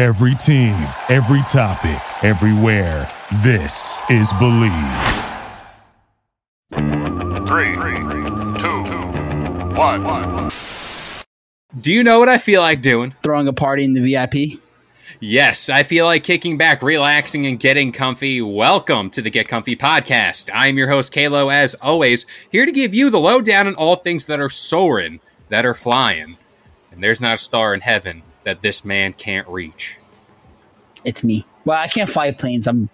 Every team, every topic, everywhere. This is Bleav. Three, two, one. Do you know what I feel like doing? Throwing a party in the VIP. Yes, I feel like kicking back, relaxing, and getting comfy. Welcome to the Get Comfy podcast. I'm your host, Kalo, as always, here to give you the lowdown on all things that are soaring, that are flying. And there's not a star in heaven that this man can't reach. It's me. Well, I can't fly planes. I'm.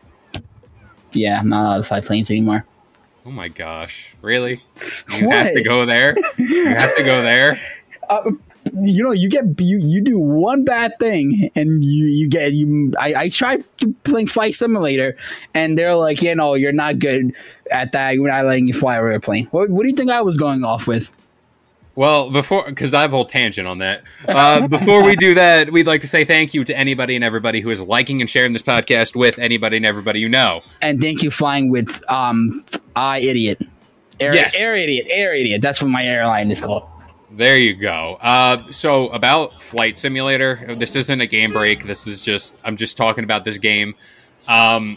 Yeah, I'm not allowed to fly planes anymore. Oh my gosh. Really? You What? have to go there? You have to go there? Uh, you know, you get you, you do one bad thing, and you you get you. I, I tried to playing Flight Simulator, and they're like, you know, you're not good at that. We're not letting you fly a airplane. What, what do you think I was going off with? Well, before, because I have a whole tangent on that. Uh, before we do that, we'd like to say thank you to anybody and everybody who is liking and sharing this podcast with anybody and everybody you know. And thank you, flying with um, I idiot, air, Yes. air idiot, air idiot. That's what my airline is called. There you go. Uh, so about Flight Simulator, this isn't a game break. This is just I'm just talking about this game. Um,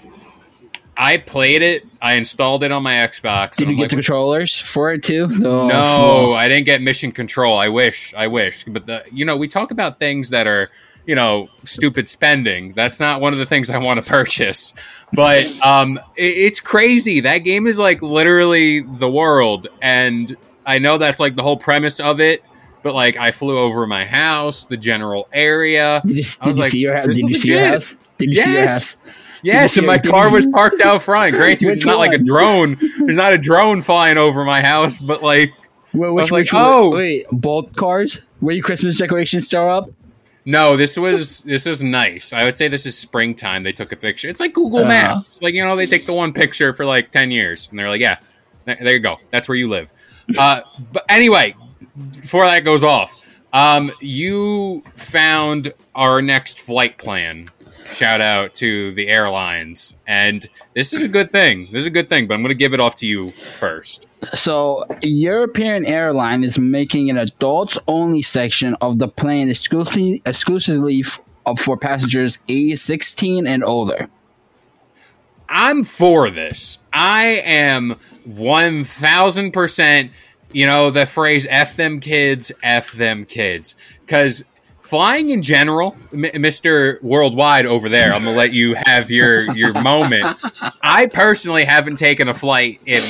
I played it. I installed it on my Xbox. Did you I'm get like, the controllers for it too? Oh, No, I didn't get mission control. I wish. I wish. But the you know, we talk about things that are, you know, stupid spending. That's not one of the things I want to purchase. But um it, it's crazy. That game is like literally the world and I know that's like the whole premise of it, but like I flew over my house, the general area. Did you, did you like, see your house? Did you is see your house? Did you see your Yes. house? Yes, and my car was parked out front. Granted, it's not like a drone. There's not a drone flying over my house, but like Wait, was which, like, which, oh. wait, both cars? Were your Christmas decorations still up? No, this was this was nice. I would say this is springtime. They took a picture. It's like Google Uh. Maps. Like you know, they take the one picture for like ten years, and they're like, "Yeah, there you go. That's where you live." Uh, but anyway, before that goes off, um, you found our next flight plan. Shout out to the airlines, and this is a good thing. This is a good thing, but I'm going to give it off to you first. So, European Airline is making an adults only section of the plane exclusively, exclusively for passengers age 16 and older. I'm for this. I am 1000%, you know, the phrase F them kids, F them kids. Because flying in general, M- Mr. Worldwide over there, I'm going to let you have your, your moment. I personally haven't taken a flight in,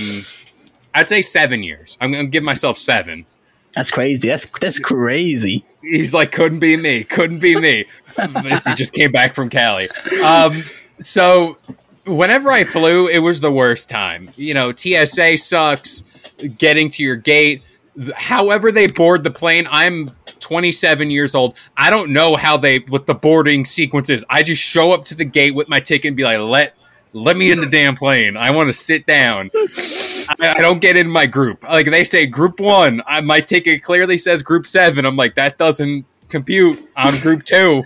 I'd say seven years. I'm going to give myself seven. That's crazy. That's that's crazy. He's like, couldn't be me, couldn't be me. he just came back from Cali. Um, so whenever I flew, it was the worst time. You know, TSA sucks. Getting to your gate, however they board the plane. I'm 27 years old. I don't know how they what the boarding sequence is. I just show up to the gate with my ticket and be like, let let me in the damn plane. I want to sit down. I, I don't get in my group. Like they say, group one. I, my ticket clearly says group seven. I'm like, that doesn't compute. I'm group two.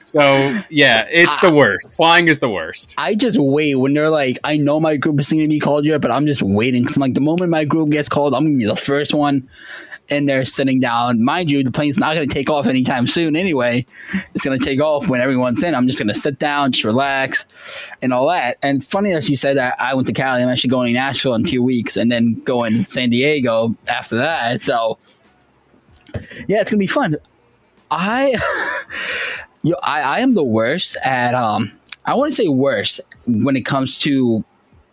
So yeah, it's the worst. Flying is the worst. I just wait when they're like, I know my group is going to be called yet, but I'm just waiting. Cause I'm like, the moment my group gets called, I'm going to be the first one. And they're sitting down. Mind you, the plane's not going to take off anytime soon anyway. It's going to take off when everyone's in. I'm just going to sit down, just relax, and all that. And funny that you said that I went to Cali. I'm actually going to Nashville in two weeks and then going to San Diego after that. So, yeah, it's going to be fun. I, yo, I, I am the worst at um. I want to say worst when it comes to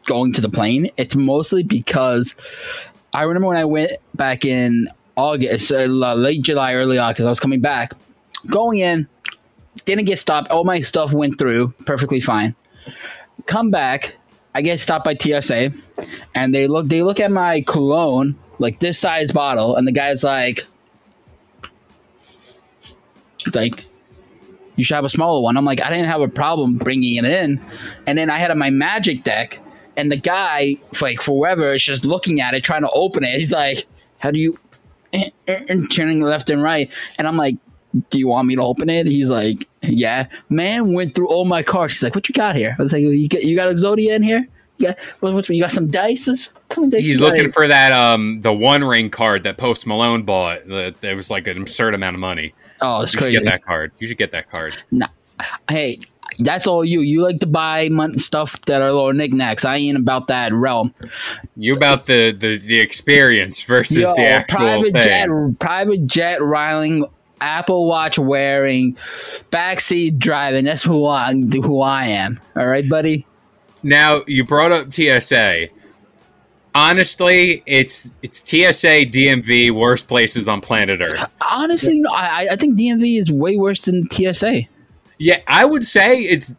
going to the plane. It's mostly because I remember when I went back in August, uh, late July, early August. I was coming back, going in, didn't get stopped. All my stuff went through perfectly fine. Come back, I get stopped by TSA, and they look. They look at my cologne, like this size bottle, and the guy's like, like, you should have a smaller one. I'm like, I didn't have a problem bringing it in. And then I had my magic deck, and the guy, like, forever is just looking at it, trying to open it. He's like, How do you. And turning left and right. And I'm like, Do you want me to open it? He's like, Yeah. Man went through all my cards. He's like, What you got here? I was like, You got, you got Exodia in here? You got, what, what, you got some dice? Come dice He's looking here?" for that um the one ring card that Post Malone bought. That it was like an absurd amount of money. Oh, it's You should crazy. get that card. You should get that card. Nah. Hey, that's all you. You like to buy stuff that are little knickknacks. I ain't about that realm. You about the the, the experience versus Yo, the actual private thing. jet, private jet riling, Apple Watch wearing, backseat driving. That's who I who I am. All right, buddy. Now you brought up TSA. Honestly, it's it's TSA, DMV, worst places on planet Earth. Honestly, no, I I think DMV is way worse than TSA. Yeah, I would say it's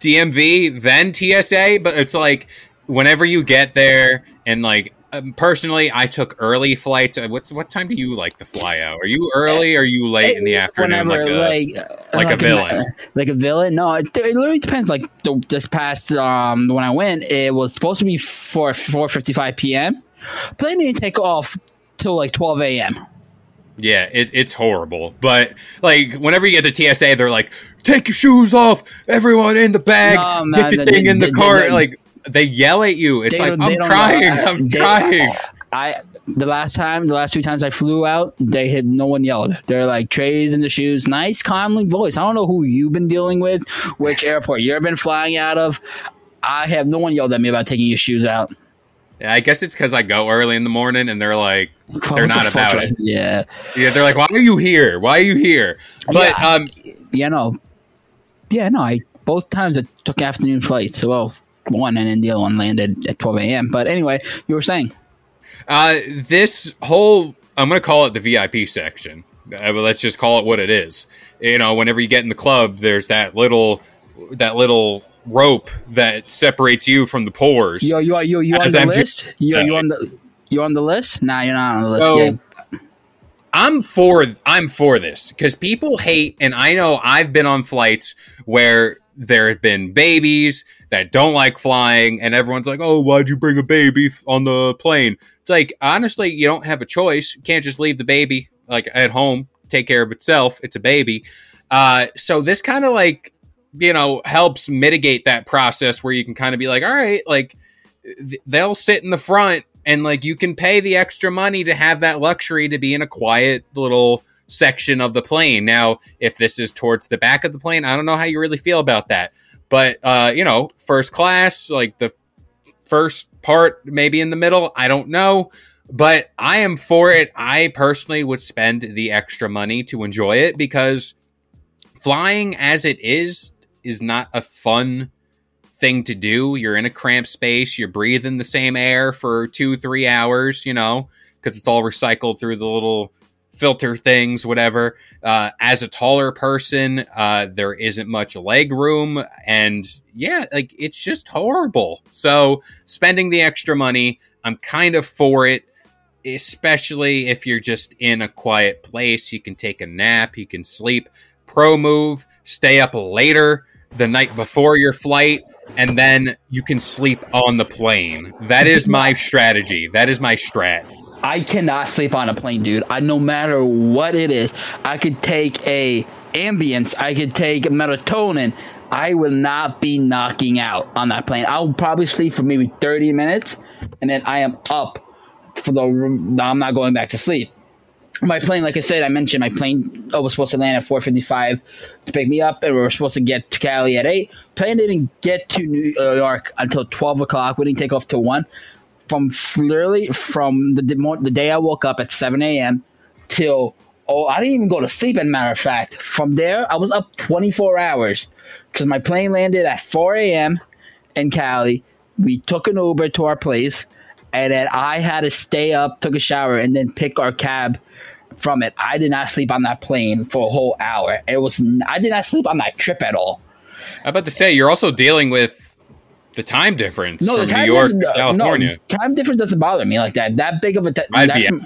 DMV then TSA, but it's like whenever you get there and like um, personally, I took early flights. Uh, What's what time do you like to fly out? Are you early? or Are you late in the afternoon? Whenever, like a, like a villain. my- like a villain. No, it, it literally depends. Like the, this past um when I went, it was supposed to be for four fifty five p.m. Plane didn't take off till like twelve a.m. Yeah, it, it's horrible. But like, whenever you get to TSA, they're like, "Take your shoes off, everyone in the bag, No, man, get your they- thing in the they- car." they- like, they yell at you. It's like, "I'm trying, know. I'm They- trying." I the last time, the last two times I flew out, they had no one yelled. They're like trays in the shoes, nice, calmly voice. I don't know who you've been dealing with, which airport you've been flying out of. I have no one yelled at me about taking your shoes out. Yeah, I guess it's because I go early in the morning, and they're like, they're not the about right? it. Yeah, Yeah, they're like, "Why are you here? Why are you here?" But Yeah, um, yeah, no, yeah, no. I both times I took afternoon flights. Well, one and then the other one landed at twelve a.m. But anyway, you were saying. Uh, this whole I'm going to call it the VIP section. Uh, but let's just call it what it is. You know, whenever you get in the club, there's that little that little rope that separates you from the pores. Yo, you are you you on the ju- list? You are you on the you on the list? Nah, you're not on the list. So-. I'm for I'm for this because people hate, and I know I've been on flights where there have been babies that don't like flying, and everyone's like, "Oh, why'd you bring a baby on the plane?" It's like honestly, you don't have a choice. You can't just leave the baby like at home, take care of itself. It's a baby. Uh, so this kind of like you know helps mitigate that process where you can kind of be like, all right, like th- they'll sit in the front and like you can pay the extra money to have that luxury to be in a quiet little section of the plane. Now, if this is towards the back of the plane, I don't know how you really feel about that. But uh, you know, first class, like the first part maybe in the middle, I don't know. But I am for it. I personally would spend the extra money to enjoy it because flying as it is is not a fun thing to do. You're in a cramped space, you're breathing the same air for two, three hours, you know, because it's all recycled through the little filter things, whatever. Uh, as a taller person, uh, there isn't much leg room. And yeah, like it's just horrible. So spending the extra money, I'm kind of for it. Especially if you're just in a quiet place, you can take a nap, you can sleep. Pro move, stay up later the night before your flight, and then you can sleep on the plane. That is my strategy. That is my strat. I cannot sleep on a plane, dude. I no matter what it is, I could take a ambience, I could take melatonin. I will not be knocking out on that plane. I'll probably sleep for maybe 30 minutes and then I am up for the I'm not going back to sleep. My plane, like I said, I mentioned my plane uh, was supposed to land at 4:55 to pick me up, and we were supposed to get to Cali at eight. Plane didn't get to New York until 12 o'clock. We didn't take off till one from literally from the, the, the day I woke up at 7 a.m. till Oh, I didn't even go to sleep. As a matter of fact, from there I was up 24 hours because my plane landed at 4 a.m. in Cali. We took an Uber to our place, and then I had to stay up, took a shower, and then pick our cab from it. I did not sleep on that plane for a whole hour. It was I did not sleep on that trip at all. I'm about to say you're also dealing with the time difference No, from the time New York to difference, California. no, time difference doesn't bother me like that. That big of a t- I'd that's be,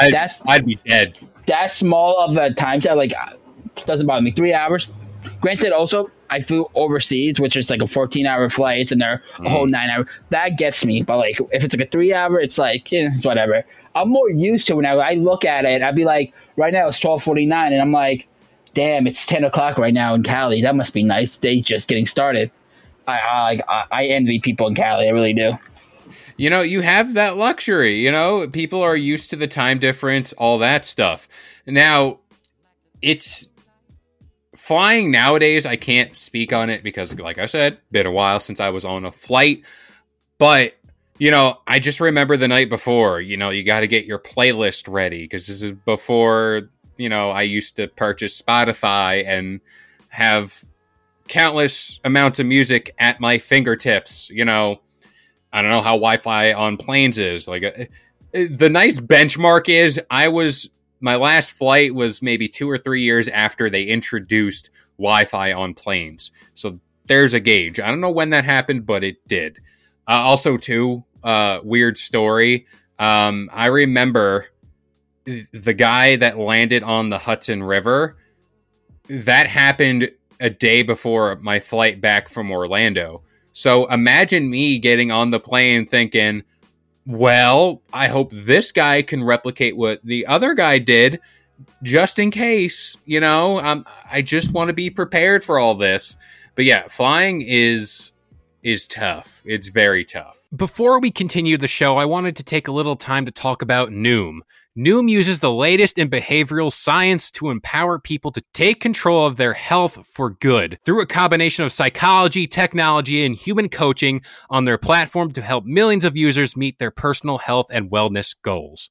I'd, that's- I'd be dead. that small of a time that like uh, doesn't bother me. Three hours. Granted, also I flew overseas, which is like a fourteen hour flight, and they're a whole nine hour. That gets me. But like if it's like a three hour, it's like eh, it's whatever. I'm more used to when I, I look at it. I'd be like, right now it's twelve forty nine, and I'm like, damn, it's ten o'clock right now in Cali. That must be nice. Day just getting started. I I, I I envy people in Cali. I really do. You know, you have that luxury. You know, people are used to the time difference, all that stuff. Now, it's flying nowadays. I can't speak on it because, like I said, been a while since I was on a flight. But you know, I just remember the night before. You know, you got to get your playlist ready because this is before you know I used to purchase Spotify and have countless amounts of music at my fingertips. You know, I don't know how Wi-Fi on planes is. Like, uh, the nice benchmark is I was my last flight was maybe two or three years after they introduced Wi-Fi on planes. So there's a gauge. I don't know when that happened, but it did. Uh, also, too, uh, weird story. Um, I remember the guy that landed on the Hudson River. That happened a day before my flight back from Orlando. So imagine me getting on the plane thinking, well, I hope this guy can replicate what the other guy did just in case, you know, um, I just want to be prepared for all this. But yeah, flying is is tough. It's very tough. Before we continue the show, I wanted to take a little time to talk about Noom. Noom uses the latest in behavioral science to empower people to take control of their health for good through a combination of psychology, technology, and human coaching on their platform to help millions of users meet their personal health and wellness goals.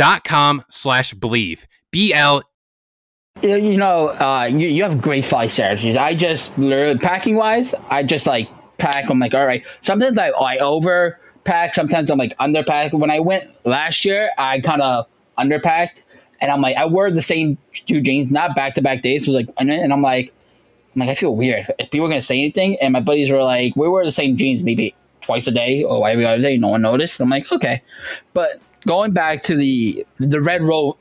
dot com slash bleav b l You know, uh, you, you have great flight strategies. I just literally packing wise, I just like pack. I'm like, all right. Sometimes I I over pack. Sometimes I'm like under underpack. When I went last year, I kind of underpacked, and I'm like, I wore the same two jeans, not back to back days. So like, and, and I'm like, I'm like, I feel weird. If people are gonna say anything, and my buddies were like, we wear the same jeans maybe twice a day or every other day. No one noticed. I'm like, okay, but going back to the the red row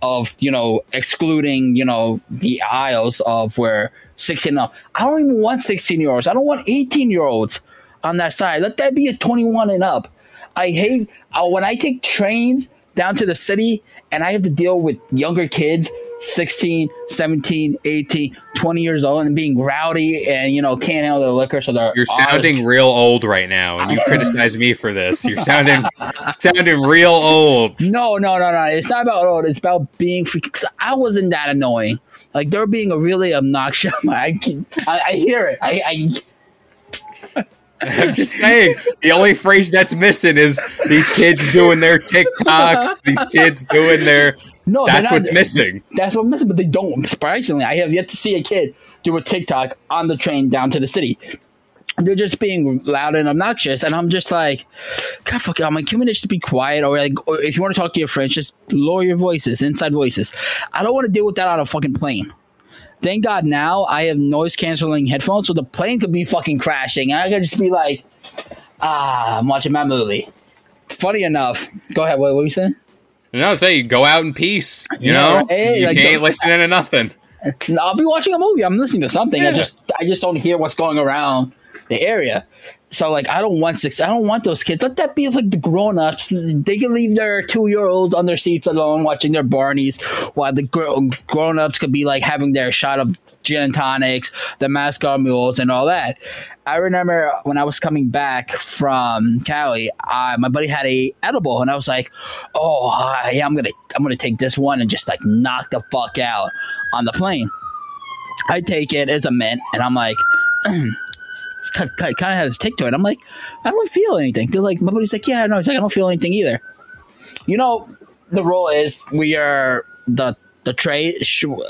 of you know excluding you know the aisles of where 16 up i don't even want 16 year olds i don't want 18 year olds on that side. Let that be a 21 and up. I hate uh, when i take trains down to the city and i have to deal with younger kids 16 17 18 20 years old and being rowdy and you know can't handle their liquor so they're You're sounding real old right now, and you criticize me for this. You're sounding sounding real old. No, no, no, no. It's not about old. It's about being. 'cause I wasn't that annoying. Like they're being a really obnoxious. I, I, I hear it. I, I I'm just saying, the only phrase that's missing is these kids doing their TikToks, these kids doing their. No, that's not- what's missing. That's what's missing, but they don't. Surprisingly, I have yet to see a kid do a TikTok on the train down to the city. They're just being loud and obnoxious, and I'm just like, God, fuck it. I'm like, can we just be quiet, or like, or if you want to talk to your friends, just lower your voices, inside voices. I don't want to deal with that on a fucking plane. Thank God now I have noise canceling headphones, so the plane could be fucking crashing, and I could just be like, ah, I'm watching my movie. Funny enough, go ahead. What, what were you saying? And I was saying, go out in peace. You Yeah, know, right. you Like, can't listen to nothing. I'll be watching a movie. I'm listening to something. I just I just don't hear what's going around the area. So like I don't want six. I don't want those kids. Let that be like the grown ups. They can leave their two year olds on their seats alone watching their Barneys, while the grown ups could be like having their shot of gin and tonics, the Moscow mules, and all that. I remember when I was coming back from Cali, uh, my buddy had a edible, and I was like, "Oh, yeah, I'm gonna I'm gonna take this one and just like knock the fuck out on the plane." I take it as a mint, and I'm like, kind of, kind of had his tick to it. I'm like, I don't feel anything. They're like, my buddy's like, yeah, no, he's like, I don't feel anything either. You know, the rule is we are the the tray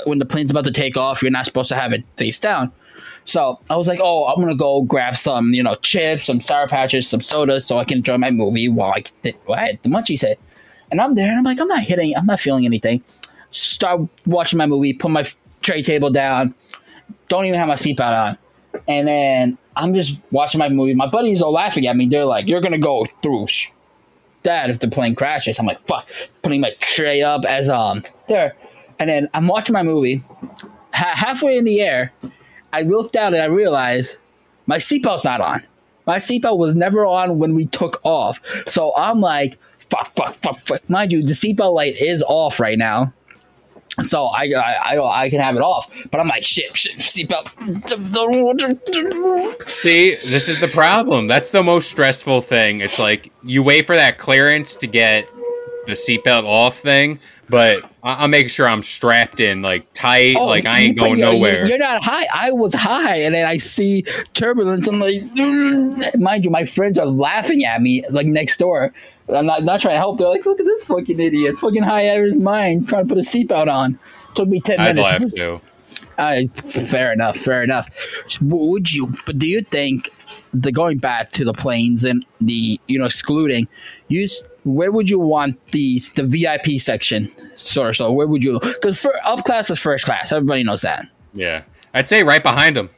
when the plane's about to take off, you're not supposed to have it face down. So I was like, oh, I'm gonna go grab some, you know, chips, some sour patches, some sodas, so I can enjoy my movie while I, did, the munchies hit. And I'm there, and I'm like, I'm not hitting, I'm not feeling anything. Start watching my movie, put my tray table down, don't even have my seatbelt on. And then I'm just watching my movie. My buddies are laughing at me. They're like, "You're gonna go through that if the plane crashes." I'm like, "Fuck!" Putting my tray up as um there, and then I'm watching my movie. Ha- halfway in the air, I looked out and I realized my seatbelt's not on. My seatbelt was never on when we took off. So I'm like, "Fuck! Fuck! Fuck! Fuck!" Mind you, the seatbelt light is off right now. So I, I I I can have it off, but I'm like shit, shit, seatbelt. See, this is the problem. That's the most stressful thing. It's like you wait for that clearance to get the seatbelt off thing, but I- I'll make sure I'm strapped in like tight, oh, like I ain't Oh, going you're- nowhere. You're not high. I was high, and then I see turbulence. I'm like, mm. mind you, my friends are laughing at me like next door. I'm not not trying to help. They're like, look at this fucking idiot, fucking high out of his mind, trying to put a seatbelt on. Took me ten I'd minutes. laugh too. I, fair enough, fair enough. Would you? But do you think the going back to the planes and the you know excluding you? Where would you want the the VIP section? Sort of. So where would you? Because for up class is first class. Everybody knows that. Yeah, I'd say right behind. Give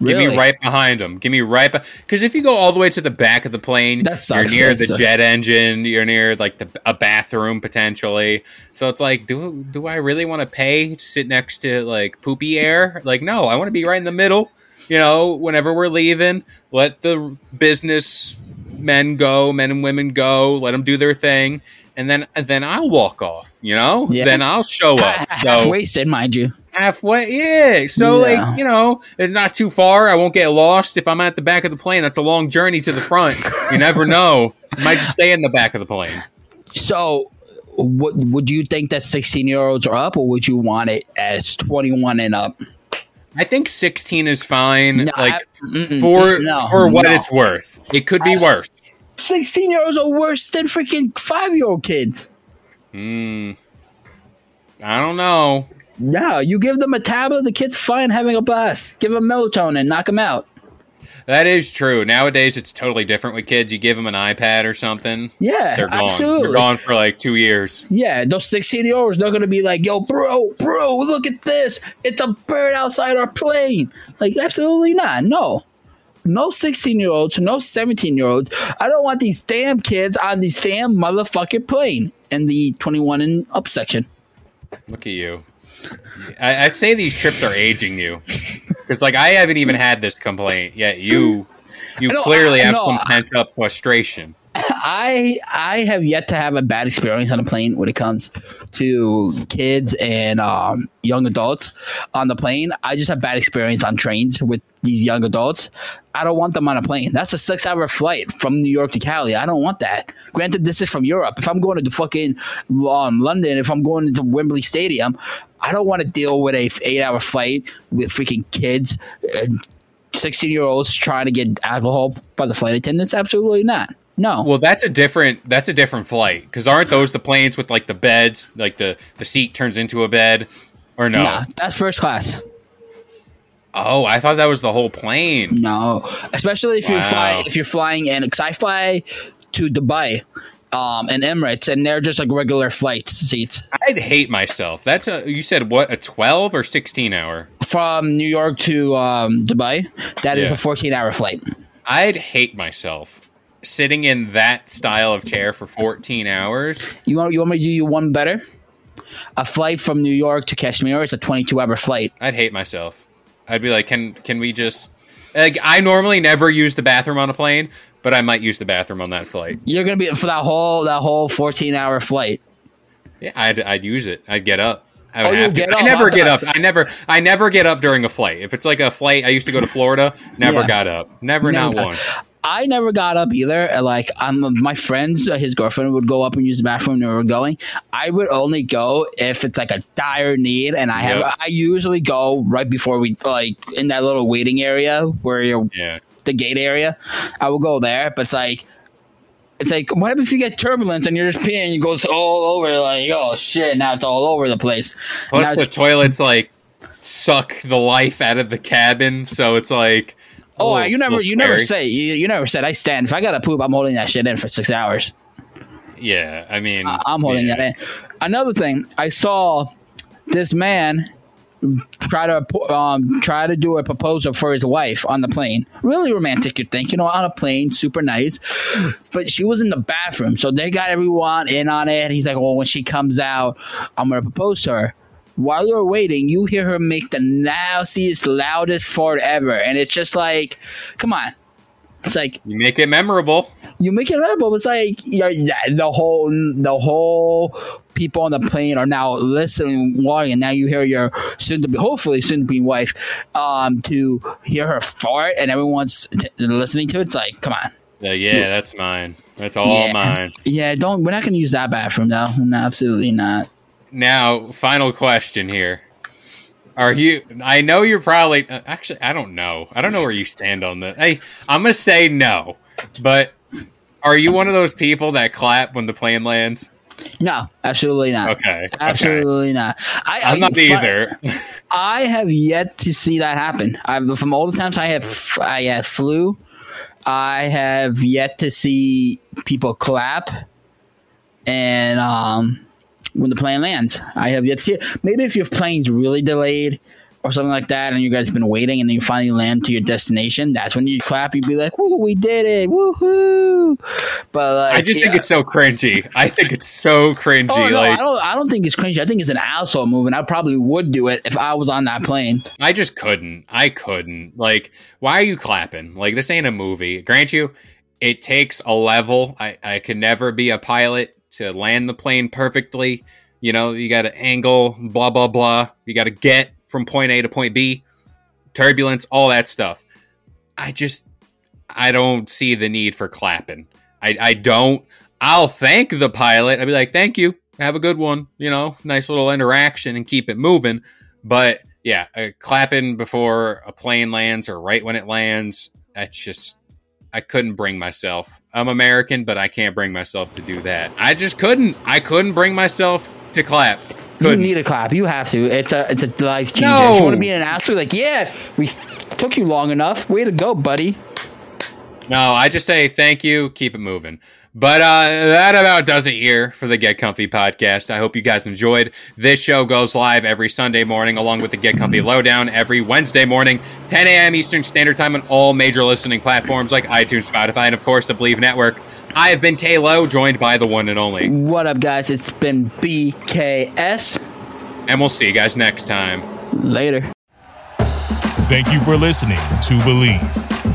Really? me right behind them Give me right because if you go all the way to the back of the plane, you're near That the sucks. jet engine. You're near like the a bathroom potentially. So it's like, do do I really want to pay to sit next to like poopy air? Like, no, I want to be right in the middle. You know, whenever we're leaving, let the business men go, men and women go. Let them do their thing, and then then I'll walk off. You know, Yeah. then I'll show up. Half So wasted, mind you. halfway yeah so Yeah. like you know it's not too far i won't get lost if i'm at the back of the plane that's a long journey to the front you never know I might just stay in the back of the plane So, what would you think that sixteen year olds are up, or would you want it as twenty one and up? I think 16 is fine No, like I- for no, for what no. it's worth it could be I- worse Sixteen year olds are worse than freaking five year old kids. Hmm. i don't know No, you give them a tablet, the kid's fine having a blast. Give them melatonin, knock them out. That is true nowadays it's totally different with kids you give them an ipad or something Yeah, they're gone absolutely. they're gone for like two years Yeah, those 16 year olds, they're going to be like, yo, bro, bro, look at this. It's a bird outside our plane. Like, absolutely not. No. No 16 year olds, no 17 year olds. I don't want these damn kids on this damn motherfucking plane in the 21 and up section. Look at you. I, I'd say these trips are aging you, because like I haven't even had this complaint yet. You, you No, clearly I- have no, some pent up frustration. I I have yet to have a bad experience on a plane when it comes to kids and um, young adults on the plane. I just have bad experience on trains with these young adults. I don't want them on a plane. That's a six hour flight from New York to Cali. I don't want that. Granted, this is from Europe. If I'm going to fucking um, London, if I'm going to Wembley Stadium, I don't want to deal with a eight hour flight with freaking kids. And 16 year olds trying to get alcohol by the flight attendants? Absolutely not. No. Well, that's a different that's a different flight because aren't those the planes with like the beds, like the the seat turns into a bed, or no? Nah, that's first class. Oh, I thought that was the whole plane. No, especially if you're flying if you're flying in. Because I fly to Dubai, um, and Emirates, and they're just like regular flight seats I'd hate myself. That's a you said what a twelve or sixteen hour. from New York to um, Dubai. That is Yeah. a 14 hour flight. I'd hate myself sitting in that style of chair for fourteen hours. You want you want me to do you one better? A flight from New York to Kashmir is a 22 hour flight. I'd hate myself. I'd be like, can can we just like I normally never use the bathroom on a plane, but I might use the bathroom on that flight. You're gonna be for that whole that whole 14 hour flight. Yeah, I'd I'd use it. I'd get up. I would Oh, have to. I never get up. I never I never get up during a flight. If it's like a flight, I used to go to Florida. Never Yeah. got up. Never, Never not got- one. I never got up either. Like, I'm my friends, uh, his girlfriend would go up and use the bathroom. When we were going. I would only go if it's like a dire need, and I have. Yep. I usually go right before we like in that little waiting area where you're Yeah. the gate area. I will go there, but it's like. It's like, what if you get turbulence and you're just peeing, and it goes all over, like, oh shit, now it's all over the place. Plus Now the toilets like suck the life out of the cabin, so it's like. Oh, a you never, little you never say, you, you never said I stand. If I gotta poop, I'm holding that shit in for six hours. Yeah, I mean, I'm holding yeah. that in. Another thing, I saw this man try to um, try to do a proposal for his wife on the plane. Really romantic, you think? You know, on a plane, super nice. But she was in the bathroom, so they got everyone in on it. He's like, "Well, when she comes out, I'm gonna propose to her." While you're waiting, you hear her make the nastiest, loudest fart ever, and it's just like, come on. It's like You make it memorable. you make it memorable. It's like you're, the whole the whole people on the plane are now listening, watching, and now you hear your soon to be, hopefully soon to be wife, um, to hear her fart, and everyone's t- listening to it. It's like, come on, Uh, yeah, that's mine. That's all yeah. mine. Yeah, don't. We're not going to use that bathroom though. No, absolutely not. Now, final question here. Are you? I know you're probably. uh, Actually, I don't know. I don't know where you stand on this. Hey, I'm gonna say no, but are you one of those people that clap when the plane lands? No, absolutely not. Okay, okay. Absolutely not. I, I'm I- not either. I have yet to see that happen. I've, from all the times I have, I have flew, I have yet to see people clap, and um, when the plane lands, I have yet to see it. Maybe if your plane's really delayed or something like that, and you guys have been waiting, and then you finally land to your destination, that's when you clap. You'd be like, "Woo, we did it! Woohoo!" But like, I just think it's so cringy. I think it's so cringy. Oh, no, like I don't. I don't think it's cringy. I think it's an asshole move, and I probably would do it if I was on that plane. I just couldn't. I couldn't. Like, why are you clapping? Like, this ain't a movie. Grant you, it takes a level. I, I could never be a pilot to land the plane perfectly. You know, you got to angle, blah, blah, blah. You got to get from point A to point B, turbulence, all that stuff. I just, I don't see the need for clapping. I, I don't. I'll thank the pilot. I'll be like, thank you. Have a good one. You know, nice little interaction and keep it moving. But yeah, uh, clapping before a plane lands or right when it lands, that's just, I couldn't bring myself. I'm American, but I can't bring myself to do that. I just couldn't. I couldn't bring myself to clap. Couldn't. You need a clap. You have to. It's a it's a life changer. No. If you want to be an asshole, like yeah, we took you long enough. Way to go, buddy. No, I just say thank you, keep it moving. But uh, that about does it here for the Get Comfy podcast. I hope you guys enjoyed. This show goes live every Sunday morning, along with the Get Comfy Lowdown every Wednesday morning, 10 a.m. Eastern Standard Time on all major listening platforms like iTunes, Spotify, and of course the Bleav Network. I have been Tay Low, joined by the one and only, What up, guys? It's been BKS. and we'll see you guys next time. Later. Thank you for listening to Bleav.